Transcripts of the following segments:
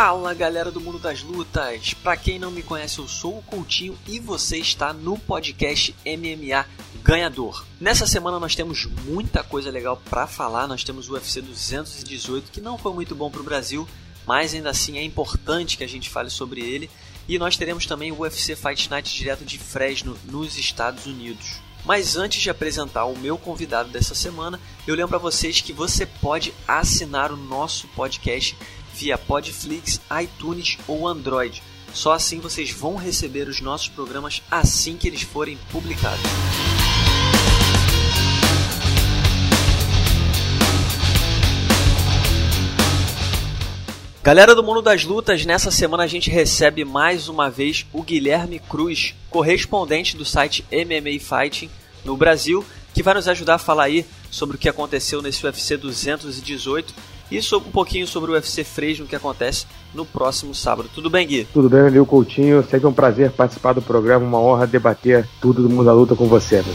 Fala galera do mundo das lutas! Pra quem não me conhece, eu sou o Coutinho e você está no podcast MMA Ganhador. Nessa semana nós temos muita coisa legal para falar. Nós temos o UFC 218 que não foi muito bom para o Brasil, mas ainda assim é importante que a gente fale sobre ele. E nós teremos também o UFC Fight Night direto de Fresno, nos Estados Unidos. Mas antes de apresentar o meu convidado dessa semana, eu lembro a vocês que você pode assinar o nosso podcast via Podflix, iTunes ou Android. Só assim vocês vão receber os nossos programas assim que eles forem publicados. Galera do Mundo das Lutas, nessa semana a gente recebe mais uma vez o Guilherme Cruz, correspondente do site MMA Fighting no Brasil, que vai nos ajudar a falar aí sobre o que aconteceu nesse UFC 218 e sobre, um pouquinho sobre o UFC Fresno que acontece no próximo sábado. Tudo bem, Gui? Tudo bem, meu Coutinho. Sempre um prazer participar do programa, uma honra debater tudo do mundo da luta com você. Meu.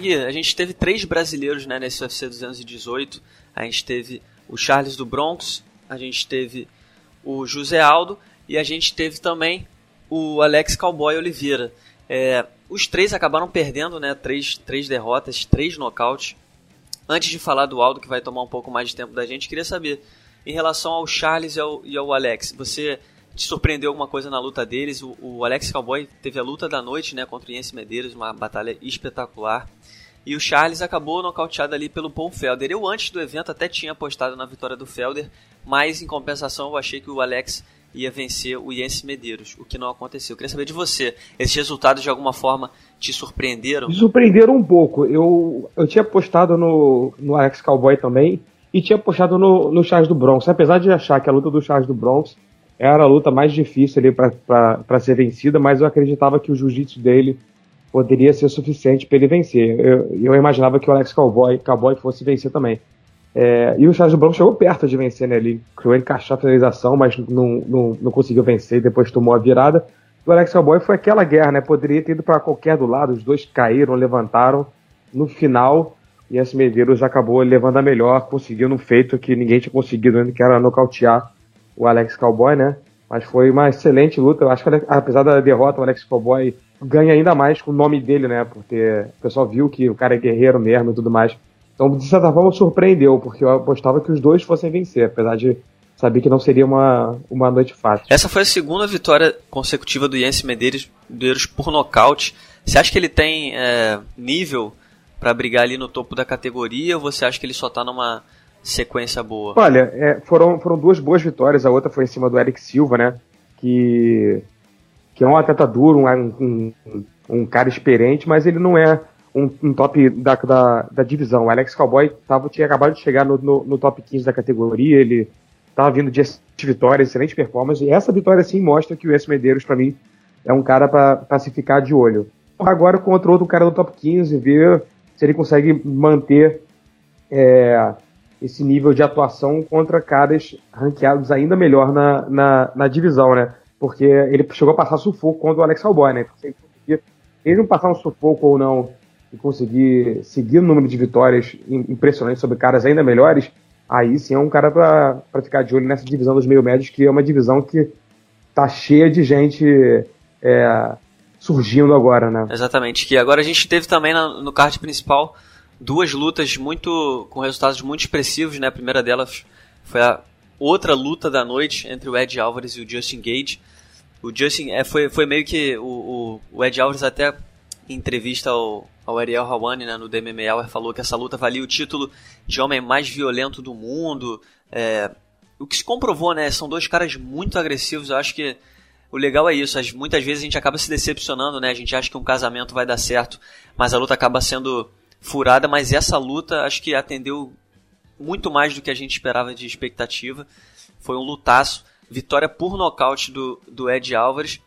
Gui, a gente teve três brasileiros né, nesse UFC 218. A gente teve o Charles do Bronx, a gente teve o José Aldo e a gente teve também o Alex Cowboy Oliveira. É, os três acabaram perdendo, né? Três, três derrotas, três nocautes. Antes de falar do Aldo, que vai tomar um pouco mais de tempo da gente, queria saber, em relação ao Charles e ao, e ao Alex, você te surpreendeu alguma coisa na luta deles? O, o, Alex Cowboy teve a luta da noite, né, contra o Jens Medeiros, uma batalha espetacular. E o Charles acabou nocauteado ali pelo Paul Felder. Eu, antes do evento, até tinha apostado na vitória do Felder, mas em compensação eu achei que o Alex ia vencer o Jens Medeiros, o que não aconteceu. Eu queria saber de você, esses resultados de alguma forma te surpreenderam? Me surpreenderam um pouco. Eu, eu tinha apostado no, no Alex Cowboy também e tinha apostado no, no Charles do Bronx, apesar de achar que a luta do Charles do Bronx era a luta mais difícil ali para ser vencida, mas eu acreditava que o jiu-jitsu dele poderia ser suficiente para ele vencer. Eu, eu, imaginava que o Alex Cowboy, Cowboy fosse vencer também. É, e o Charles Brown chegou perto de vencer, né? Ele criou encaixar a finalização, mas não, não, não conseguiu vencer e depois tomou a virada. O Alex Cowboy foi aquela guerra, né? Poderia ter ido para qualquer do lado, os dois caíram, levantaram. No final, e esse Medeiros acabou levando a melhor, conseguindo um feito que ninguém tinha conseguido ainda, que era nocautear o Alex Cowboy, né? Mas foi uma excelente luta. Eu acho que apesar da derrota, o Alex Cowboy ganha ainda mais com o nome dele, né? Porque o pessoal viu que o cara é guerreiro mesmo e tudo mais. Então, de certa forma, surpreendeu, porque eu apostava que os dois fossem vencer, apesar de saber que não seria uma, uma noite fácil. Essa foi a segunda vitória consecutiva do Jens Medeiros, Medeiros por nocaute. Você acha que ele tem é, nível para brigar ali no topo da categoria ou você acha que ele só tá numa sequência boa? Olha, é, foram, foram duas boas vitórias, a outra foi em cima do Eric Silva, né? Que que é um atleta duro, um, um, um cara experiente, mas ele não é um, um top da, da, da, divisão. O Alex Cowboy tava, tinha acabado de chegar no, no, no top 15 da categoria, ele estava vindo de vitórias, excelente performance, e essa vitória sim mostra que o S. Medeiros, para mim, é um cara para se ficar de olho. Agora contra outro cara do top 15, ver se ele consegue manter é, esse nível de atuação contra caras ranqueados ainda melhor na, na, na divisão, né? porque ele chegou a passar sufoco contra o Alex Cowboy, né? Então, não passar um sufoco ou não e conseguir seguir o número de vitórias impressionante sobre caras ainda melhores, aí sim é um cara para ficar de olho nessa divisão dos meio médios, que é uma divisão que tá cheia de gente é, surgindo agora, né? Exatamente, que agora a gente teve também no card principal duas lutas muito com resultados muito expressivos, né? A primeira delas foi a outra luta da noite entre o Ed Álvares e o Justin Gage. O Justin é, foi, foi meio que o, o, o Ed Álvares até em entrevista ao, ao Ariel Hawani né, no DMM falou que essa luta valia o título de homem mais violento do mundo. É, o que se comprovou, né? São dois caras muito agressivos. Eu acho que o legal é isso. Muitas vezes a gente acaba se decepcionando, né? A gente acha que um casamento vai dar certo, mas a luta acaba sendo furada. Mas essa luta acho que atendeu muito mais do que a gente esperava de expectativa. Foi um lutaço. Vitória por nocaute do, do Ed Álvares.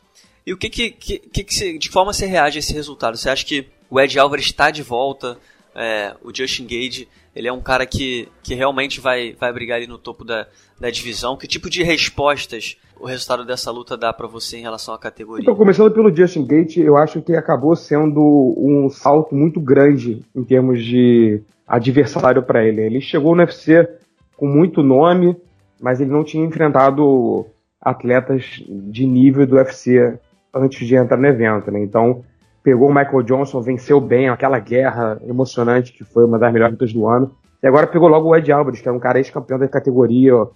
E o que que, que, que, de forma você reage a esse resultado? Você acha que o Ed Álvares está de volta É, o Justin Gage, ele é um cara que, que realmente vai, vai brigar ali no topo da, da divisão. Que tipo de respostas o resultado dessa luta dá para você em relação à categoria? Então, começando pelo Justin Gate, eu acho que acabou sendo um salto muito grande em termos de adversário para ele. Ele chegou no UFC com muito nome, mas ele não tinha enfrentado atletas de nível do UFC antes de entrar no evento, né? Então, pegou o Michael Johnson, venceu bem aquela guerra emocionante que foi uma das melhores lutas do ano. E agora pegou logo o Ed Alvarez, que é um cara ex-campeão da categoria. O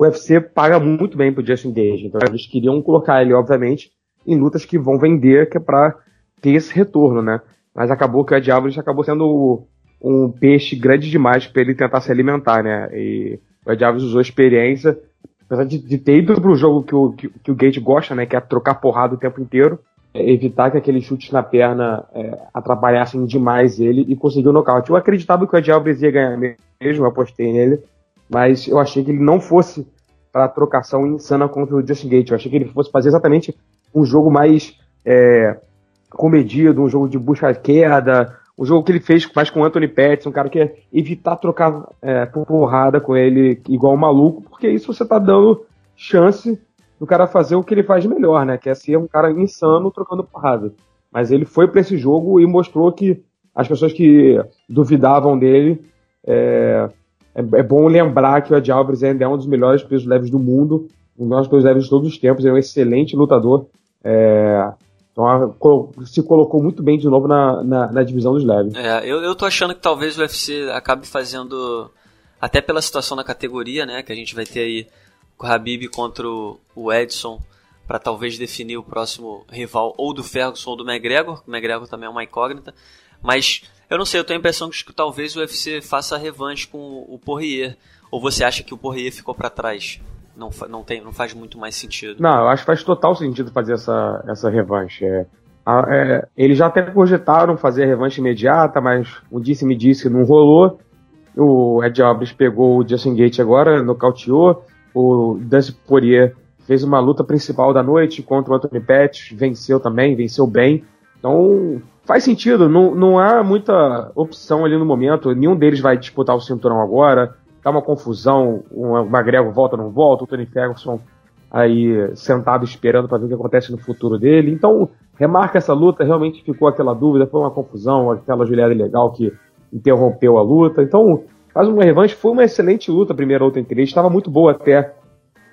UFC paga muito bem pro Justin Gage, então eles queriam colocar ele, obviamente, em lutas que vão vender, que é pra ter esse retorno, né? Mas acabou que o Ed Alvarez acabou sendo um peixe grande demais para ele tentar se alimentar, né? E o Ed Alvarez usou experiência, apesar de, de ter ido pro jogo que o, que, que o Gage gosta, né? Que é trocar porrada o tempo inteiro evitar que aqueles chutes na perna é, atrapalhassem demais ele e conseguiu o nocaute. Eu acreditava que o Ed Alves ia ganhar mesmo, apostei nele, mas eu achei que ele não fosse para trocação insana contra o Justin Gate. Eu achei que ele fosse fazer exatamente um jogo mais é, comedido, um jogo de busca-queda, um jogo que ele fez mais com o Anthony Pettis, um cara que ia evitar trocar é, porrada com ele igual um maluco, porque isso você está dando chance do cara fazer o que ele faz melhor, né? Que é ser um cara insano trocando porrada. Mas ele foi para esse jogo e mostrou que as pessoas que duvidavam dele. É, é, é bom lembrar que o Ed Alvarez ainda é um dos melhores pesos leves do mundo, um dos melhores pesos leves de todos os tempos, ele é um excelente lutador. É, então se colocou muito bem de novo na, na, na divisão dos leves. É, eu, eu tô achando que talvez o UFC acabe fazendo, até pela situação na categoria, né, que a gente vai ter aí o Habib contra o Edson para talvez definir o próximo rival ou do Ferguson ou do McGregor. O McGregor também é uma incógnita. Mas eu não sei, eu tenho a impressão que, que talvez o UFC faça revanche com o Poirier. Ou você acha que o Poirier ficou para trás? Não, não, tem, não faz muito mais sentido. Não, eu acho que faz total sentido fazer essa, essa revanche. É, é, eles já até cogitaram fazer a revanche imediata, mas o disse-me disse não rolou. O Ed Alves pegou o Justin Gate agora, nocauteou. O Dustin Poirier fez uma luta principal da noite contra o Anthony Pettis, venceu também, venceu bem. Então faz sentido, não, não há muita opção ali no momento. Nenhum deles vai disputar o cinturão agora. Tá uma confusão, o McGregor volta não volta, o Tony Ferguson aí sentado esperando para ver o que acontece no futuro dele. Então, remarca essa luta, realmente ficou aquela dúvida, foi uma confusão, aquela Juliana legal que interrompeu a luta. Então, Faz uma revanche, foi uma excelente luta a primeira luta entre eles, estava muito boa até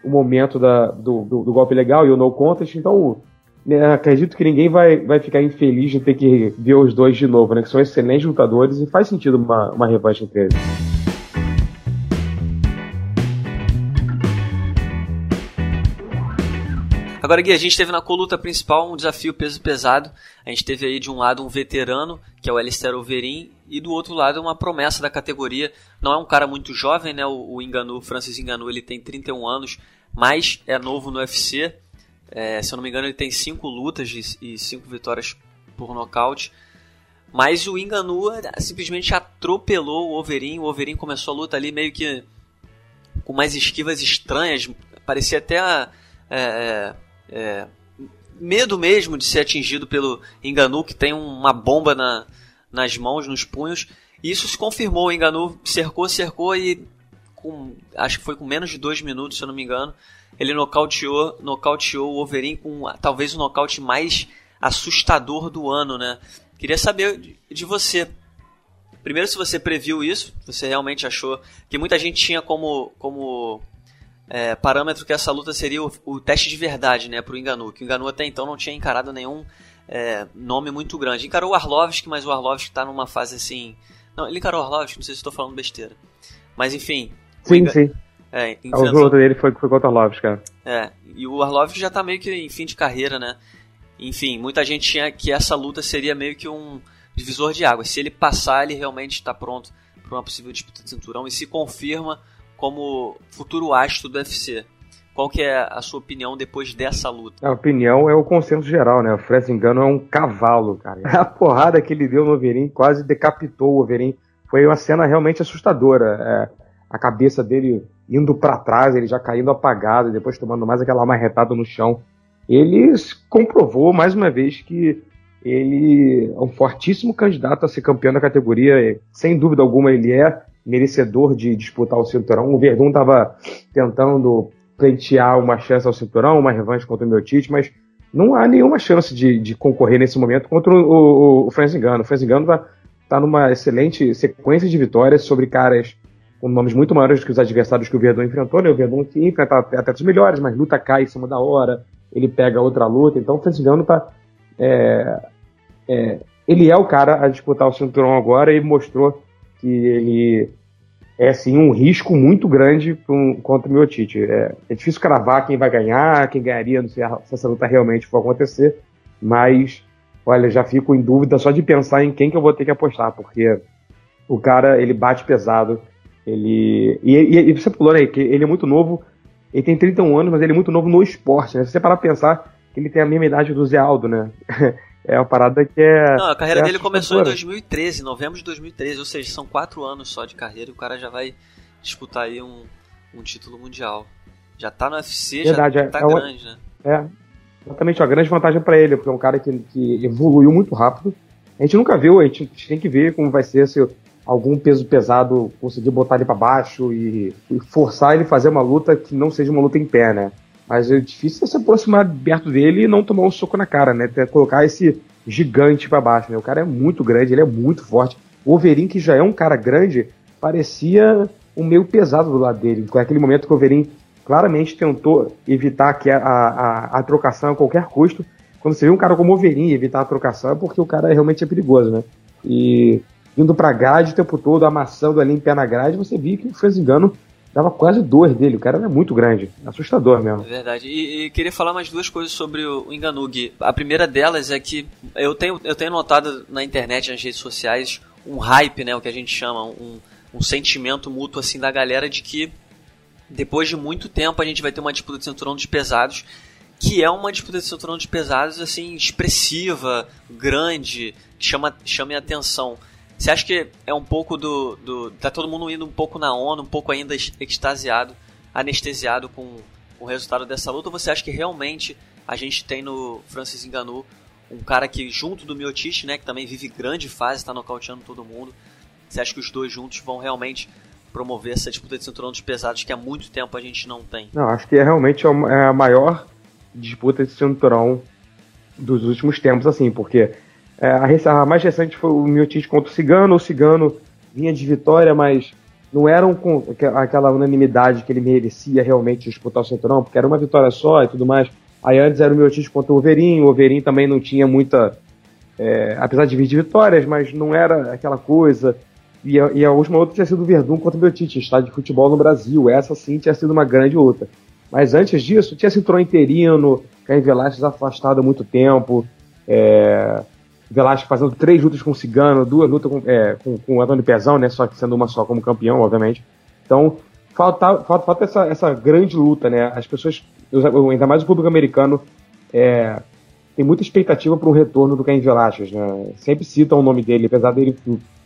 o momento da, do, do, do, golpe legal e o no contest, então né, acredito que ninguém vai, vai ficar infeliz de ter que ver os dois de novo, né? Que são excelentes lutadores e faz sentido uma, uma revanche entre eles. Agora, Gui, a gente teve na coluta principal um desafio peso pesado. A gente teve aí de um lado um veterano, que é o Alistair Overeem, e do outro lado uma promessa da categoria. Não é um cara muito jovem, né? O, o Francis Enganu, ele tem 31 anos, mas é novo no UFC. É, se eu não me engano, ele tem 5 lutas e 5 vitórias por nocaute. Mas o Enganu simplesmente atropelou o Overeem. O Overeem começou a luta ali meio que com mais esquivas estranhas. Parecia até é, é medo mesmo de ser atingido pelo Enganu, que tem uma bomba na, nas mãos, nos punhos. E isso se confirmou. O Enganu cercou, cercou e com, acho que foi com menos de dois minutos, se eu não me engano, ele nocauteou, nocauteou o Overeem com talvez o nocaute mais assustador do ano, né? Queria saber de, de você. Primeiro, se você previu isso, você realmente achou que muita gente tinha como, como é, parâmetro que essa luta seria o, o, teste de verdade, né, pro Enganu, que o Enganu até então não tinha encarado nenhum é, nome muito grande. Encarou o Arlovski, mas o Arlovski tá numa fase assim... Não, ele encarou o Arlovski, não sei se estou falando besteira. Mas enfim... Sim, sim. É. O jogo dele foi, foi contra o Arlovski, cara. É, e o Arlovski já tá meio que em fim de carreira, né? Enfim, muita gente tinha que essa luta seria meio que um divisor de águas. Se ele passar, ele realmente está pronto para uma possível disputa de cinturão e se confirma como futuro astro do UFC. Qual que é a sua opinião depois dessa luta? A opinião é o consenso geral, né? O Fred Engano é um cavalo, cara. A porrada que ele deu no Overeem quase decapitou o Overeem. Foi uma cena realmente assustadora. É, a cabeça dele indo para trás, ele já caindo apagado, depois tomando mais aquela marretada no chão. Ele comprovou mais uma vez que ele é um fortíssimo candidato a ser campeão da categoria. Sem dúvida alguma, ele é merecedor de disputar o cinturão. O Verdun estava tentando pleitear uma chance ao cinturão, uma revanche contra o meu Tite, mas não há nenhuma chance de, de concorrer nesse momento contra o, o, o Franz Ngannou. O Franz Ngannou está tá numa excelente sequência de vitórias sobre caras com nomes muito maiores do que os adversários que o Verdun enfrentou. Né? O Verdun enfrenta atletas melhores, mas luta cai em cima da hora, ele pega outra luta. Então o Franz Ngannou está é, é, ele é o cara a disputar o cinturão agora e mostrou que ele é assim um risco muito grande um, contra o Miotite. É, é difícil cravar quem vai ganhar, quem ganharia, não sei se essa luta realmente for acontecer, mas olha, já fico em dúvida só de pensar em quem que eu vou ter que apostar, porque o cara ele bate pesado, ele e, e, e você falou né, que ele é muito novo, ele tem 31 anos, mas ele é muito novo no esporte, né? Se você parar pra pensar que ele tem a mesma idade do Zé Aldo, né? É uma parada que é. Não, a carreira é dele começou em 2013, novembro de 2013, ou seja, são quatro anos só de carreira e o cara já vai disputar aí um, um título mundial. Já tá no UFC, Verdade, já é, tá é grande, uma, né? É, exatamente, uma grande vantagem para ele, porque é um cara que, que evoluiu muito rápido. A gente nunca viu, a gente tem que ver como vai ser se algum peso pesado conseguir botar ele para baixo e, e forçar ele a fazer uma luta que não seja uma luta em pé, né? Mas é difícil se aproximar perto dele e não tomar um soco na cara, né? Ter, colocar esse gigante para baixo, né? O cara é muito grande, ele é muito forte. O Overin, que já é um cara grande, parecia um meio pesado do lado dele. Naquele momento que o Overin claramente tentou evitar que a, a, a, trocação a qualquer custo. Quando você vê um cara como o Overin evitar a trocação é porque o cara realmente é perigoso, né? E indo pra grade o tempo todo, amassando ali em pé na grade, você viu que o Franzingano dava quase dois dele. O cara é muito grande. Assustador mesmo. É verdade. E, e, queria falar mais duas coisas sobre o Enganug. A primeira delas é que eu tenho, eu tenho notado na internet, nas redes sociais, um hype, né? O que a gente chama, um, um sentimento mútuo assim da galera de que depois de muito tempo a gente vai ter uma disputa de cinturão dos pesados que é uma disputa de cinturão dos pesados assim expressiva, grande, que chama, chama a atenção. Você acha que é um pouco do, do. Tá todo mundo indo um pouco na onda, um pouco ainda extasiado, anestesiado com o resultado dessa luta? Ou você acha que realmente a gente tem no Francis Ngannou um cara que, junto do Miotich, né, que também vive grande fase, está nocauteando todo mundo, você acha que os dois juntos vão realmente promover essa disputa de cinturão dos pesados que há muito tempo a gente não tem? Não, acho que é realmente é a maior disputa de cinturão dos últimos tempos, assim, porque é, a, a, mais recente foi o Miotite contra o Cigano. O Cigano vinha de vitória, mas não era um, aquela unanimidade que ele merecia realmente disputar o cinturão, porque era uma vitória só e tudo mais. Aí antes era o Miotite contra o Overin. O Overin também não tinha muita. É, apesar de vir de vitórias, mas não era aquela coisa. E a, e a última luta tinha sido o Verdun contra o Miotite, estádio de futebol no Brasil. Essa sim tinha sido uma grande luta. Mas antes disso, tinha cinturão interino, Caio Velasquez afastado há muito tempo. É, Velasco fazendo três lutas com o Cigano, duas lutas com, é, com, com o Antônio Pezão, né? Só que sendo uma só como campeão, obviamente. Então, falta, falta, falta essa, essa grande luta, né? As pessoas, ainda mais o público americano, é, tem muita expectativa para o retorno do Caim Velasquez, né? Sempre citam o nome dele, apesar dele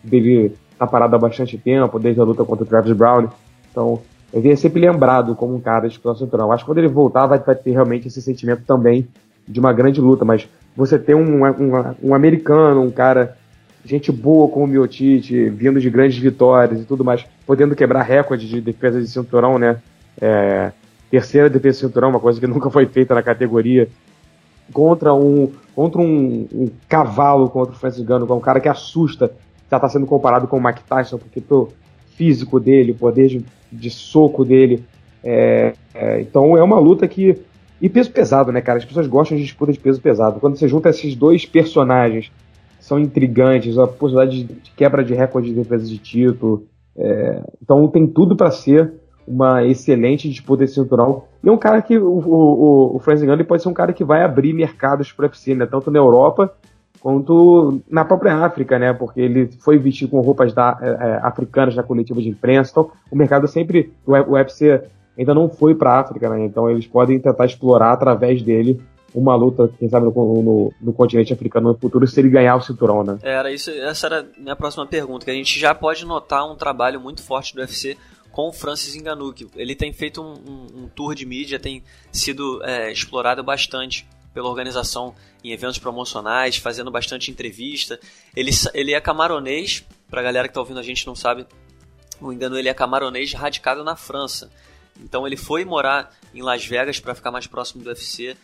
estar tá parado há bastante tempo, desde a luta contra o Travis Brown. Então, ele é sempre lembrado como um cara de cinturão. Acho que quando ele voltar vai, vai ter realmente esse sentimento também de uma grande luta, mas você ter um, um, um americano, um cara, gente boa como o Miotite, vindo de grandes vitórias e tudo mais, podendo quebrar recorde de defesa de cinturão, né? É, terceira defesa de cinturão, uma coisa que nunca foi feita na categoria, contra um contra um, um cavalo contra o Francis Gano, é um cara que assusta, já está sendo comparado com o Mike Tyson, porque o físico dele, o poder de, de soco dele. É, é, então é uma luta que e peso pesado, né, cara? As pessoas gostam de disputa de peso pesado. Quando você junta esses dois personagens, são intrigantes, a possibilidade de quebra de recorde de defesa de título. É... então tem tudo para ser uma excelente disputa de cinturão. E é um cara que, o, o, o Francis pode ser um cara que vai abrir mercados para UFC, né? Tanto na Europa quanto na própria África, né? Porque ele foi vestido com roupas da, é, é africanas na coletiva de imprensa. Então, o mercado sempre, o UFC ainda não foi para a África, né? Então eles podem tentar explorar através dele uma luta, quem sabe, no, no, no, continente africano no futuro, se ele ganhar o cinturão, né? Era isso, essa era a minha próxima pergunta, que a gente já pode notar um trabalho muito forte do UFC com o Francis Ngannou. Ele tem feito um, um, um tour de mídia, tem sido é, explorado bastante pela organização em eventos promocionais, fazendo bastante entrevista. Ele, ele é camaronês, pra galera que tá ouvindo a gente não sabe, não engano, ele é camaronês radicado na França. Então ele foi morar em Las Vegas para ficar mais próximo do UFC.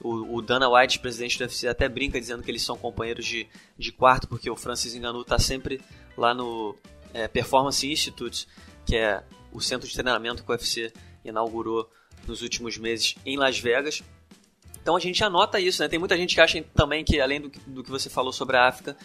O, o, Dana White, presidente do UFC, até brinca dizendo que eles são companheiros de, de quarto, porque o Francis Ngannou tá sempre lá no é, Performance Institute, que é o centro de treinamento que o UFC inaugurou nos últimos meses em Las Vegas. Então a gente anota isso, né? Tem muita gente que acha também que, além do, do que você falou sobre a África,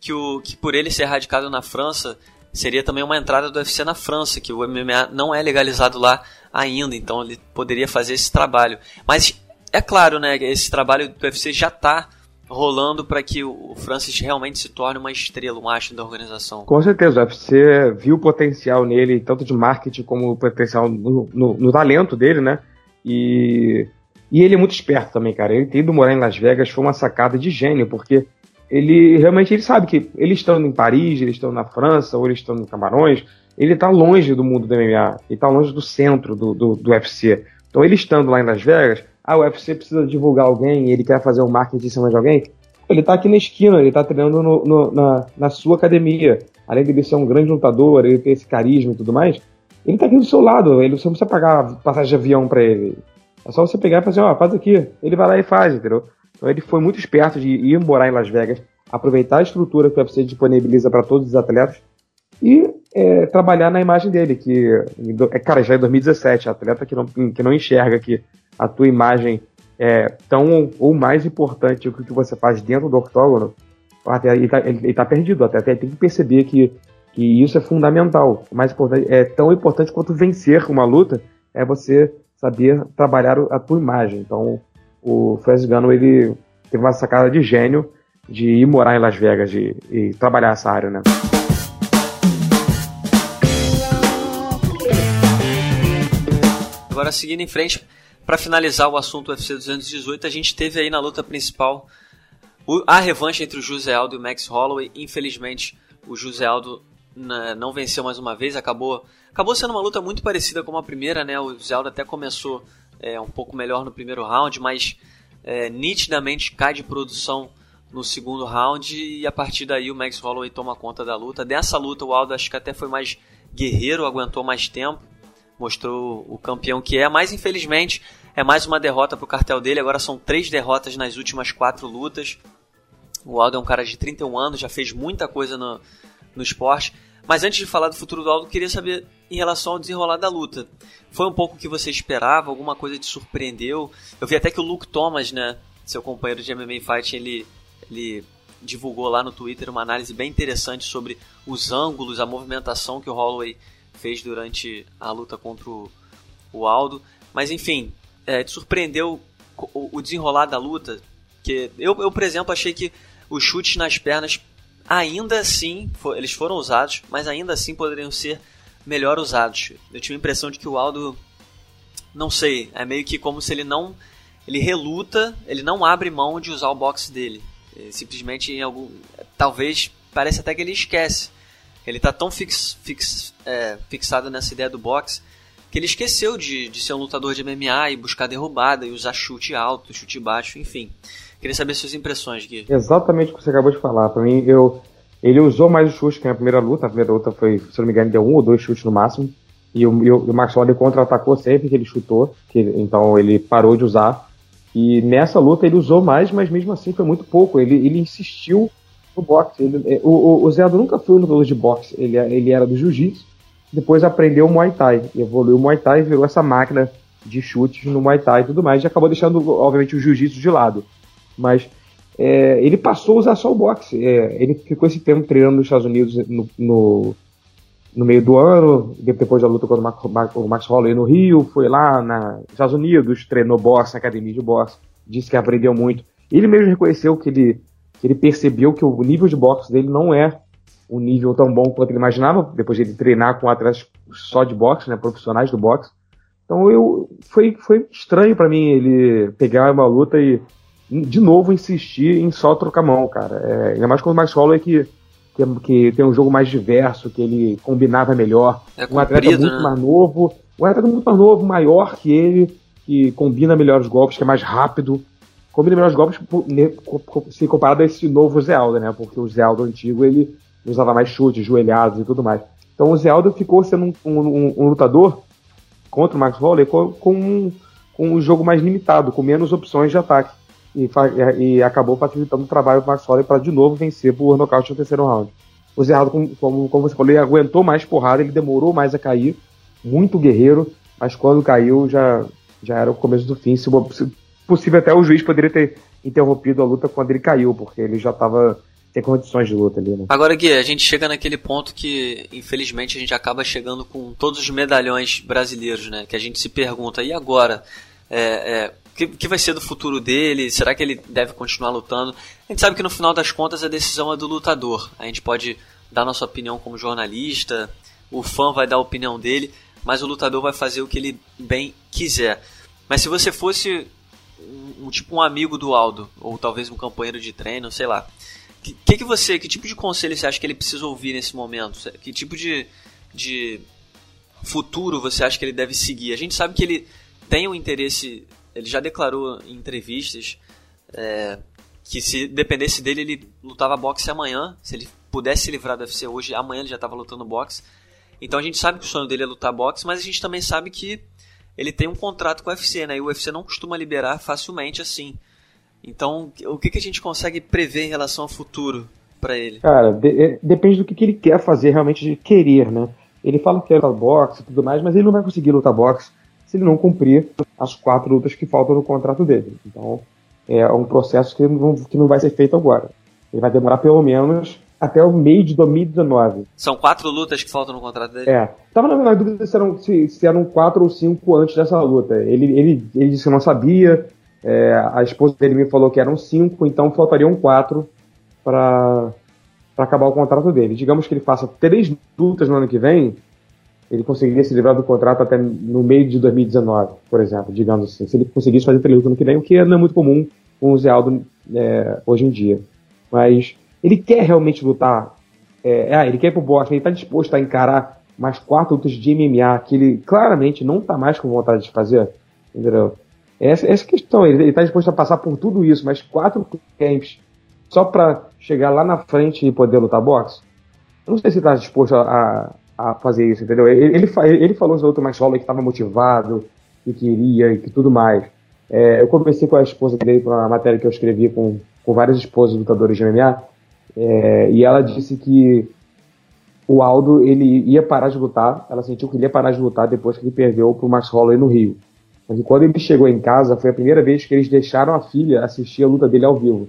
que, o, que por ele ser radicado na França, seria também uma entrada do UFC na França, que o MMA não é legalizado lá ainda, então ele poderia fazer esse trabalho. Mas é claro, né, esse trabalho do UFC já está rolando para que o Francis realmente se torne uma estrela, um astro da organização. Com certeza, o UFC viu o potencial nele, tanto de marketing como potencial no, no, no talento dele, né? E e ele é muito esperto também, cara. Ele ter ido morar em Las Vegas foi uma sacada de gênio, porque ele realmente ele sabe que eles estão em Paris, eles estão na França, ou eles estão em Camarões, ele está longe do mundo do MMA, ele está longe do centro do, do, do, UFC. Então ele estando lá em Las Vegas, ah, o UFC precisa divulgar alguém, ele quer fazer um marketing em cima de alguém, ele está aqui na esquina, ele está treinando no, no, na, na sua academia. Além de ele ser um grande lutador, ele ter esse carisma e tudo mais, ele está aqui do seu lado, ele, você não precisa pagar passagem de avião para ele. É só você pegar e fazer, ó, faz aqui. Ele vai lá e faz, entendeu? Então ele foi muito esperto de ir morar em Las Vegas, aproveitar a estrutura que o UFC disponibiliza para todos os atletas e é, trabalhar na imagem dele, que, é, cara, já é 2017, atleta que não, que não enxerga que a tua imagem é tão ou mais importante do que você faz dentro do octógono, até ele tá, ele tá perdido, até, até tem que perceber que, que isso é fundamental. Mais importante, é tão importante quanto vencer uma luta, é você saber trabalhar a tua imagem. Então, o Francis Gano, ele teve uma sacada de gênio de ir morar em Las Vegas de, e trabalhar essa área, né? Agora, seguindo em frente, para finalizar o assunto UFC 218, a gente teve aí na luta principal a revanche entre o José Aldo e o Max Holloway. Infelizmente, o José Aldo né, não venceu mais uma vez, acabou Acabou sendo uma luta muito parecida com a primeira, né? O Zelda até começou é, um pouco melhor no primeiro round, mas é, nitidamente cai de produção no segundo round e a partir daí o Max Holloway toma conta da luta. Dessa luta o Aldo acho que até foi mais guerreiro, aguentou mais tempo, mostrou o campeão que é, mas infelizmente é mais uma derrota para o cartel dele. Agora são três derrotas nas últimas quatro lutas. O Aldo é um cara de 31 anos, já fez muita coisa no, no esporte. Mas antes de falar do futuro do Aldo, queria saber em relação ao desenrolar da luta. Foi um pouco o que você esperava? Alguma coisa te surpreendeu? Eu vi até que o Luke Thomas, né, seu companheiro de MMA Fight, ele, ele divulgou lá no Twitter uma análise bem interessante sobre os ângulos, a movimentação que o Holloway fez durante a luta contra o, Aldo. Mas enfim, é, te surpreendeu o, o desenrolar da luta? Que eu, eu, por exemplo, achei que os chutes nas pernas ainda assim, for, eles foram usados, mas ainda assim poderiam ser melhor usados. Eu tive a impressão de que o Aldo, não sei, é meio que como se ele não, ele reluta, ele não abre mão de usar o boxe dele. Ele simplesmente em algum, talvez parece até que ele esquece. Ele está tão fix, fix, é, fixado nessa ideia do boxe que ele esqueceu de, de ser um lutador de MMA e buscar derrubada e usar chute alto, chute baixo, enfim. Queria saber suas impressões, Gui. Exatamente o que você acabou de falar. Para mim, eu, ele usou mais o chute que na primeira luta. A primeira luta foi, se não me engano, deu um ou dois chutes no máximo. E o, e o, Max Holloway contra-atacou sempre que ele chutou, que, então ele parou de usar. E nessa luta ele usou mais, mas mesmo assim foi muito pouco. Ele, ele insistiu no boxe. Ele, é, o, o, Zé nunca foi um lutador de boxe, ele, ele era do jiu-jitsu. Depois aprendeu o Muay Thai, evoluiu o Muay Thai e virou essa máquina de chutes no Muay Thai e tudo mais. E acabou deixando, obviamente, o jiu-jitsu de lado. Mas é, ele passou a usar só o boxe. É, ele ficou esse tempo treinando nos Estados Unidos no, no, no meio do ano, depois da luta contra o Max Holloway no Rio, foi lá nos Estados Unidos, treinou boxe, academia de boxe, disse que aprendeu muito. Ele mesmo reconheceu que ele, ele percebeu que o nível de boxe dele não é um nível tão bom quanto ele imaginava, depois de ele treinar com atletas só de boxe, né, profissionais do boxe. Então eu foi, foi estranho para mim ele pegar uma luta e de novo insistir em só trocar mão, cara. É, ainda mais quando o Max Holloway que, que, que, tem um jogo mais diverso, que ele combinava melhor. É um atleta muito né? mais novo, um atleta muito mais novo, maior que ele, que combina melhor os golpes, que é mais rápido. Como ele melhores golpes se comparado a esse novo Zelda, né? Porque o Zelda antigo ele usava mais chutes, joelhados e tudo mais. Então o Zelda ficou sendo um, um, um lutador contra o Max Holloway com, com, um, com um jogo mais limitado, com menos opções de ataque. E, e acabou facilitando o trabalho do Max Holloway para de novo vencer por nocaute no terceiro round. O Zerrado, como, como, como, você falou, ele aguentou mais porrada, ele demorou mais a cair, muito guerreiro, mas quando caiu já, já era o começo do fim. Se, se possível, até o juiz poderia ter interrompido a luta quando ele caiu, porque ele já estava sem condições de luta ali, né? Agora, Gui, a gente chega naquele ponto que, infelizmente, a gente acaba chegando com todos os medalhões brasileiros, né? Que a gente se pergunta, e agora? É, é, que, que vai ser do futuro dele? Será que ele deve continuar lutando? A gente sabe que no final das contas a decisão é do lutador. A gente pode dar nossa opinião como jornalista, o fã vai dar a opinião dele, mas o lutador vai fazer o que ele bem quiser. Mas se você fosse um, um tipo um amigo do Aldo, ou talvez um companheiro de treino, sei lá, que, que, que você, que tipo de conselho você acha que ele precisa ouvir nesse momento? Que tipo de, de futuro você acha que ele deve seguir? A gente sabe que ele tem um interesse, ele já declarou em entrevistas é, que se dependesse dele ele lutava boxe amanhã, se ele pudesse se livrar do UFC hoje, amanhã ele já estava lutando boxe. Então a gente sabe que o sonho dele é lutar boxe, mas a gente também sabe que ele tem um contrato com o UFC, né? E o UFC não costuma liberar facilmente assim. Então, o que, que a gente consegue prever em relação ao futuro para ele? Cara, de, é, depende do que, que, ele quer fazer realmente de querer, né? Ele fala que quer lutar boxe e tudo mais, mas ele não vai conseguir lutar boxe se ele não cumprir as quatro lutas que faltam no contrato dele. Então, é um processo que não, que não vai ser feito agora. Ele vai demorar pelo menos até o meio de 2019. São quatro lutas que faltam no contrato dele? É. Tava na dúvida se eram, se, se eram quatro ou cinco antes dessa luta. Ele, ele, ele disse que não sabia, é, a esposa dele me falou que eram cinco, então faltariam quatro para acabar o contrato dele. Digamos que ele faça três lutas no ano que vem, ele conseguiria se livrar do contrato até no meio de 2019, por exemplo, digamos assim. Se ele conseguisse fazer três lutas no ano que vem, o que não é muito comum com o Zé Aldo é, hoje em dia. Mas ele quer realmente lutar. É, ah, ele quer ir pro boxe, ele está disposto a encarar mais quatro lutas de MMA que ele claramente não está mais com vontade de fazer. Entendeu? Essa, essa questão, ele está disposto a passar por tudo isso, mas quatro camps só para chegar lá na frente e poder lutar boxe? Não sei se está disposto a, a, fazer isso, entendeu? Ele, ele, ele falou no outro mais solo que estava motivado, que queria e que tudo mais. É, eu conversei com a esposa dele para uma matéria que eu escrevi com, com várias esposas lutadores de MMA, é, e ela disse que o Aldo ele ia parar de lutar, ela sentiu que ele ia parar de lutar depois que ele perdeu para o Max Holloway no Rio. Mas quando ele chegou em casa, foi a primeira vez que eles deixaram a filha assistir a luta dele ao vivo.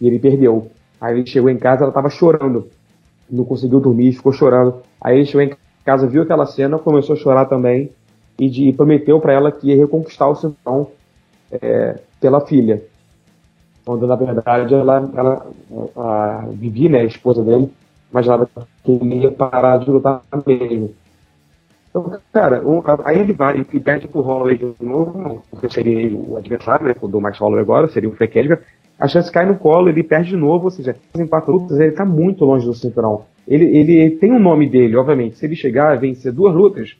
E ele perdeu. Aí ele chegou em casa, ela estava chorando. Não conseguiu dormir, ficou chorando. Aí ele chegou em casa, viu aquela cena, começou a chorar também. E, de, e prometeu para ela que ia reconquistar o cinturão é, pela filha. Quando na verdade ela, ela a Vivi, né, a esposa dele, imaginava que ele ia parar de lutar mesmo. Então, cara, um, aí ele vai e perde pro Holloway de novo, porque seria o adversário, né, do Max Holloway agora, seria o Frank Edgar. A chance cai no colo, ele perde de novo, ou seja, em quatro lutas ele tá muito longe do cinturão. Ele, ele tem o um nome dele, obviamente. Se ele chegar a vencer duas lutas,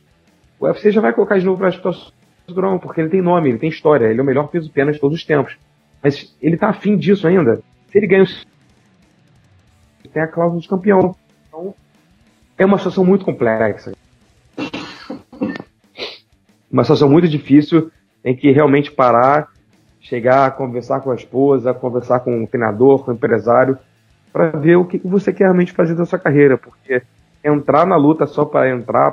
o UFC já vai colocar de novo pra disputar o cinturão, porque ele tem nome, ele tem história, ele é o melhor peso pena de todos os tempos. Mas ele tá afim disso ainda. Se ele ganha o tem a cláusula de campeão. Então, é uma situação muito complexa uma situação muito difícil, tem que realmente parar, chegar, conversar com a esposa, conversar com o treinador, com o empresário, para ver o que você quer realmente fazer da sua carreira, porque entrar na luta só para entrar,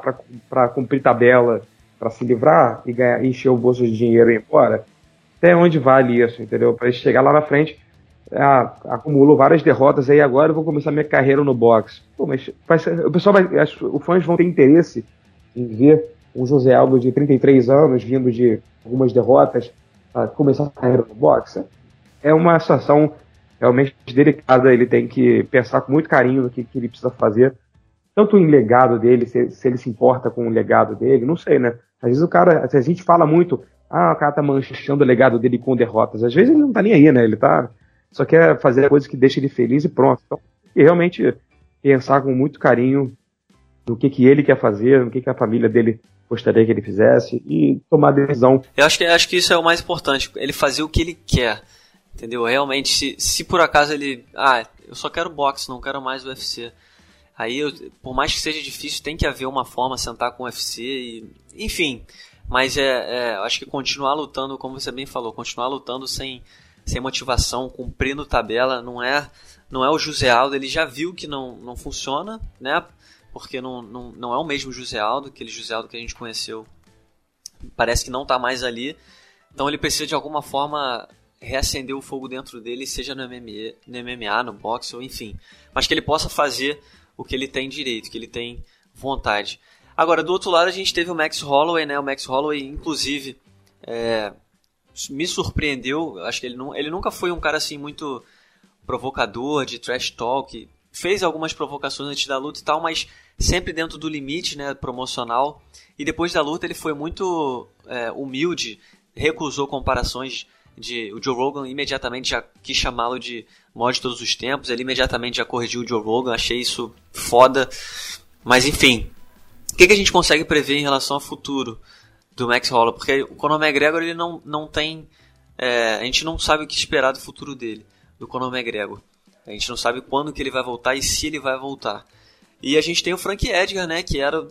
para cumprir tabela, para se livrar e ganhar, encher o bolso de dinheiro e ir embora, até onde vale isso, entendeu? Para chegar lá na frente, ah, acumulou várias derrotas aí agora eu vou começar minha carreira no boxe. Pô, mas o pessoal vai, os fãs vão ter interesse em ver um José Aldo de 33 anos, vindo de algumas derrotas, a começar a carreira no boxe, é uma situação realmente delicada. Ele tem que pensar com muito carinho no que, que ele precisa fazer, tanto em legado dele, se, se, ele se importa com o legado dele, não sei, né? Às vezes o cara, a gente fala muito, ah, o cara tá manchando o legado dele com derrotas. Às vezes ele não tá nem aí, né? Ele tá só quer fazer coisas que deixem ele feliz e pronto. Então, e realmente pensar com muito carinho no que, que ele quer fazer, no que, que a família dele gostaria que ele fizesse e tomar decisão. Eu acho que, acho que isso é o mais importante, ele fazer o que ele quer. Entendeu? Realmente, se, se por acaso ele. Ah, eu só quero boxe, não quero mais UFC. Aí, eu, por mais que seja difícil, tem que haver uma forma sentar com o UFC e. Enfim. Mas é, é acho que continuar lutando, como você bem falou, continuar lutando sem, sem motivação, cumprindo tabela, não é não é o José Aldo, ele já viu que não, não funciona, né? Porque não, não, não é o mesmo José Aldo, aquele José Aldo que a gente conheceu. Parece que não está mais ali. Então ele precisa de alguma forma reacender o fogo dentro dele, seja no MMA, no, MMA, no boxe ou enfim. Mas que ele possa fazer o que ele tem direito, que ele tem vontade. Agora, do outro lado, a gente teve o Max Holloway, né? O Max Holloway, inclusive, é, me surpreendeu. Acho que ele, não, ele nunca foi um cara assim muito provocador, de trash talk. Fez algumas provocações antes da luta e tal, mas sempre dentro do limite né, promocional. E depois da luta ele foi muito é, humilde, recusou comparações de o Joe Rogan imediatamente já quis chamá-lo de maior de todos os tempos, ele imediatamente já corrigiu o Joe Rogan, achei isso foda. Mas enfim, que, que a gente consegue prever em relação ao futuro do Max Holloway? Porque o Conor McGregor ele não, não tem, é, a gente não sabe o que esperar do futuro dele do Conor McGregor. A gente não sabe quando que ele vai voltar e se ele vai voltar. E a gente tem o Frank Edgar, né, que era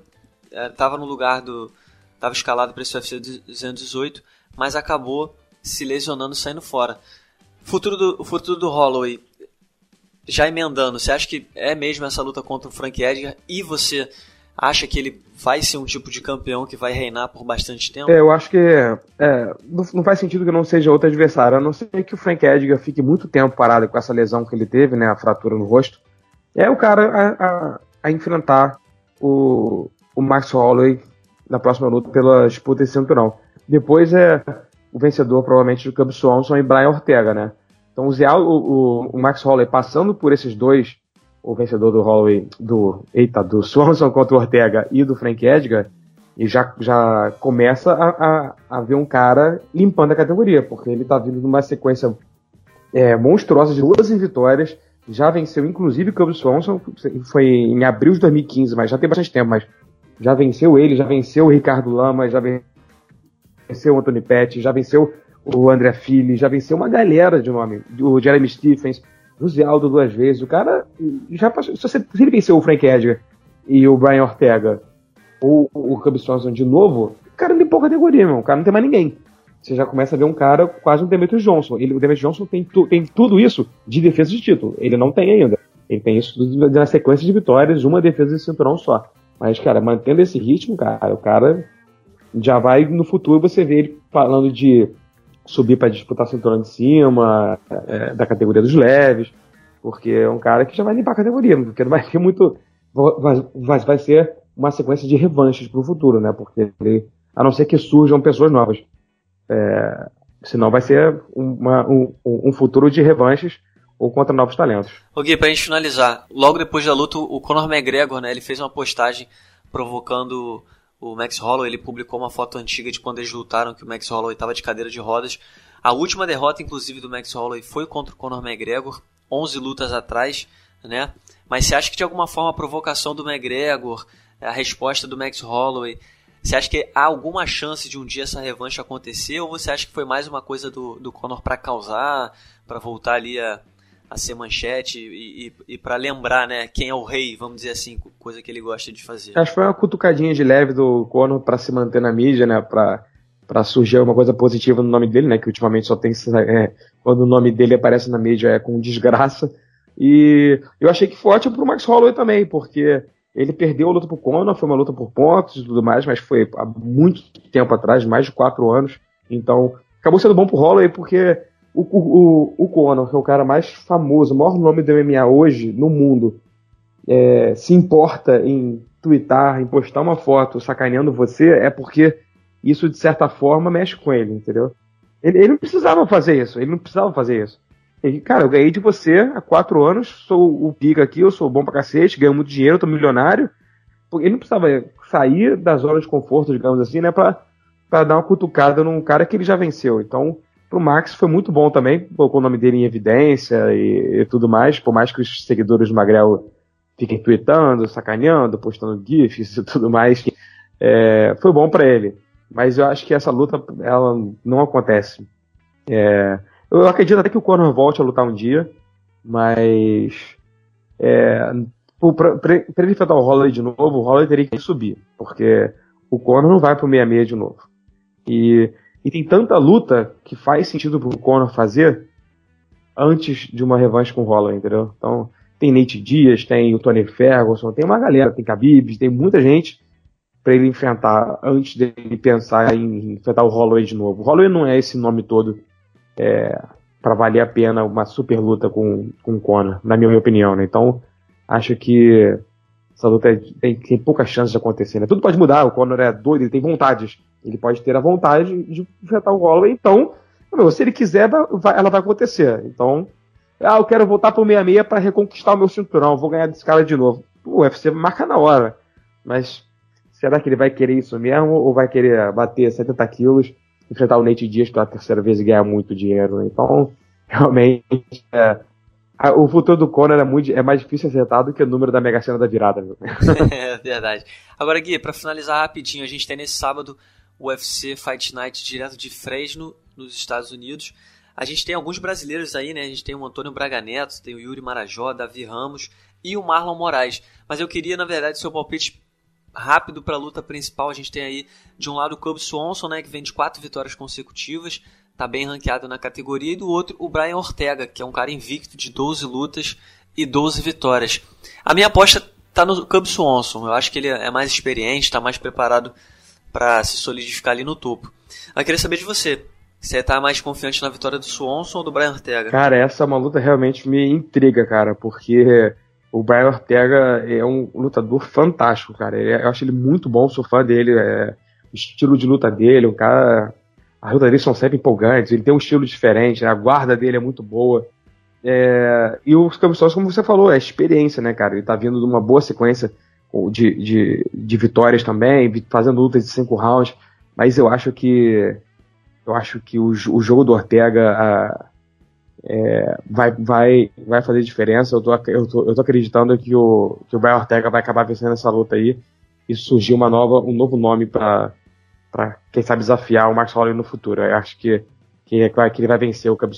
estava é, no lugar do estava escalado para esse UFC 218, mas acabou se lesionando saindo fora. Futuro do, o futuro do Holloway, já emendando, você acha que é mesmo essa luta contra o Frank Edgar e você acha que ele vai ser um tipo de campeão que vai reinar por bastante tempo? É, eu acho que é, não faz sentido que não seja outro adversário, a não ser que o Frank Edgar fique muito tempo parado com essa lesão que ele teve, né, a fratura no rosto. É o cara a, a, a enfrentar o, o Max Holloway na próxima luta pela disputa de cinturão. Depois é o vencedor, provavelmente, do Cub Swanson e Brian Ortega, né? Então, o, o, o Max Holloway passando por esses dois o vencedor do Holloway, do, eita, do Swanson contra o Ortega e do Frank Edgar, e já, já começa a, a, a ver um cara limpando a categoria, porque ele tá vindo numa sequência é, monstruosa de 12 vitórias, já venceu inclusive o Cub Swanson, foi em abril de 2015, mas já tem bastante tempo, mas já venceu ele, já venceu o Ricardo Lama, já venceu o Anthony Pettis, já venceu o André Fili, já venceu uma galera de nome, o Jeremy Stephens, José Aldo duas vezes. O cara já passou. Se, você, se ele venceu o Frank Edgar e o Brian Ortega ou o Cub Swanson de novo, o cara tem pouca categoria, meu. O cara não tem mais ninguém. Você já começa a ver um cara quase um Demetrius Johnson. Ele, o Demetrius Johnson tem, tu, tem tudo isso de defesa de título. Ele não tem ainda. Ele tem isso na sequência de vitórias, uma defesa de cinturão só. Mas, cara, mantendo esse ritmo, cara, o cara já vai no futuro você vê ele falando de subir para disputar cinturão de cima, é, da categoria dos leves, porque é um cara que já vai limpar a categoria, porque não vai ter muito. Vai, vai, vai ser uma sequência de revanches para o futuro, né? Porque ele, a não ser que surjam pessoas novas. É, senão vai ser uma, um, um futuro de revanches ou contra novos talentos. O Gui, pra gente finalizar, logo depois da luta, o Conor McGregor, né, ele fez uma postagem provocando o Max Holloway ele publicou uma foto antiga de quando eles lutaram, que o Max Holloway estava de cadeira de rodas. A última derrota, inclusive, do Max Holloway foi contra o Conor McGregor, 11 lutas atrás, né? Mas você acha que de alguma forma a provocação do McGregor, a resposta do Max Holloway, você acha que há alguma chance de um dia essa revanche acontecer? Ou você acha que foi mais uma coisa do, do Conor para causar, para voltar ali a, a ser manchete e, e, e para lembrar, né, quem é o rei, vamos dizer assim, coisa que ele gosta de fazer. Acho que foi uma cutucadinha de leve do Conor para se manter na mídia, né, para para surgir uma coisa positiva no nome dele, né, que ultimamente só tem é, quando o nome dele aparece na mídia é com desgraça. E eu achei que foi ótimo pro Max Holloway também, porque ele perdeu a luta pro Conor, foi uma luta por pontos e tudo mais, mas foi há muito tempo atrás, mais de quatro anos. Então, acabou sendo bom pro Holloway porque o, o, o Conor, que é o cara mais famoso, o maior nome do MMA hoje no mundo, é, se importa em twittar, em postar uma foto sacaneando você, é porque isso, de certa forma, mexe com ele, entendeu? Ele, ele não precisava fazer isso, ele não precisava fazer isso. Ele, cara, eu ganhei de você há quatro anos, sou o pica aqui, eu sou bom pra cacete, ganho muito dinheiro, tô milionário. Ele não precisava sair da zona de conforto, digamos assim, né, pra, pra dar uma cutucada num cara que ele já venceu. Então, Pro Max foi muito bom também, colocou o nome dele em evidência e, e tudo mais, por mais que os seguidores do Magrel fiquem tweetando, sacaneando, postando GIFs e tudo mais, é, foi bom para ele. Mas eu acho que essa luta ela não acontece. É, Eu acredito até que o Conor volte a lutar um dia, mas é, para ele enfrentar o Holloway de novo, o Holloway teria que subir, porque o Conor não vai pro 66 de novo. E, e tem tanta luta que faz sentido pro Conor fazer antes de uma revanche com o Holloway, entendeu? Então, tem Nate Dias, tem o Tony Ferguson, tem uma galera, tem Khabib, tem muita gente para ele enfrentar antes dele pensar em enfrentar o Holloway de novo. O Holloway não é esse nome todo é, para valer a pena uma super luta com, com o Conor, na minha opinião, né? Então, acho que essa luta é, tem, tem poucas chances de acontecer, né? Tudo pode mudar, o Conor é doido, ele tem vontades. Ele pode ter a vontade de enfrentar o Holloway, então, meu, se ele quiser, vai, ela vai acontecer. Então, ah, eu quero voltar pro 66 para reconquistar o meu cinturão, vou ganhar desse cara de novo. O UFC marca na hora. Mas será que ele vai querer isso mesmo ou vai querer bater 70 quilos, enfrentar o Nate Diaz pela terceira vez e ganhar muito dinheiro? Então, realmente, é, o futuro do Conor é, muito, é mais difícil acertar do que o número da Mega Sena da virada. é verdade. Agora, Gui, para finalizar rapidinho, a gente tem nesse sábado UFC Fight Night direto de Fresno, nos Estados Unidos. A gente tem alguns brasileiros aí, né? A gente tem o Antônio Braga Neto, tem o Yuri Marajó, Davi Ramos e o Marlon Moraes. Mas eu queria, na verdade, seu palpite rápido para a luta principal. A gente tem aí, de um lado, o Cub Swanson, né? Que vem de quatro vitórias consecutivas, tá bem ranqueado na categoria. E do outro, o Brian Ortega, que é um cara invicto de 12 lutas e 12 vitórias. A minha aposta tá no Cub Swanson. Eu acho que ele é mais experiente, está mais preparado para se solidificar ali no topo. Eu queria saber de você. Você tá mais confiante na vitória do Swanson ou do Brian Ortega? Cara, essa é uma luta realmente me intriga, cara, porque o Brian Ortega é um lutador fantástico, cara. Eu acho ele muito bom, sou fã dele, é, o estilo de luta dele, o cara. As lutas dele são sempre empolgantes, ele tem um estilo diferente, a guarda dele é muito boa. É, e os Cabeções, como você falou, é experiência, né, cara? Ele tá vindo de uma boa sequência de, de, de vitórias também, fazendo lutas de cinco rounds, mas eu acho que eu acho que o, o jogo do Ortega a, é, vai, vai, vai fazer diferença. Eu tô, eu, tô, eu tô acreditando que o, que o Brian Ortega vai acabar vencendo essa luta aí e surgir uma nova, um novo nome para quem sabe desafiar o Max Holloway no futuro. Eu acho que, que, que ele vai vencer o Cub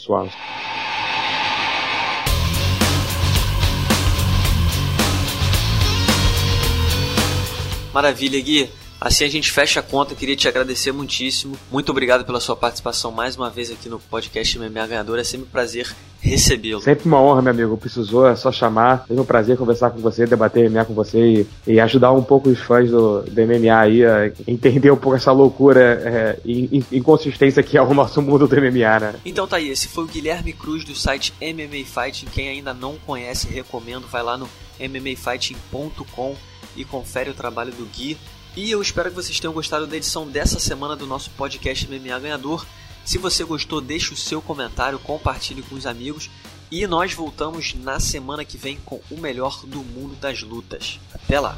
Maravilha, Gui. Assim a gente fecha a conta, queria te agradecer muitíssimo. Muito obrigado pela sua participação mais uma vez aqui no podcast MMA Ganhador. É sempre um prazer recebê-lo. Sempre uma honra, meu amigo. Precisou, é só chamar. É um prazer conversar com você, debater MMA com você e, e ajudar um pouco os fãs do, do MMA aí a entender um pouco essa loucura é, e inconsistência que é o nosso mundo do MMA, né? Então tá aí, esse foi o Guilherme Cruz do site MMA Fighting. Quem ainda não conhece, recomendo, vai lá no mmafighting.com e confere o trabalho do Gui. E eu espero que vocês tenham gostado da edição dessa semana do nosso podcast MMA Ganhador. Se você gostou, deixe o seu comentário, compartilhe com os amigos e nós voltamos na semana que vem com o melhor do mundo das lutas. Até lá!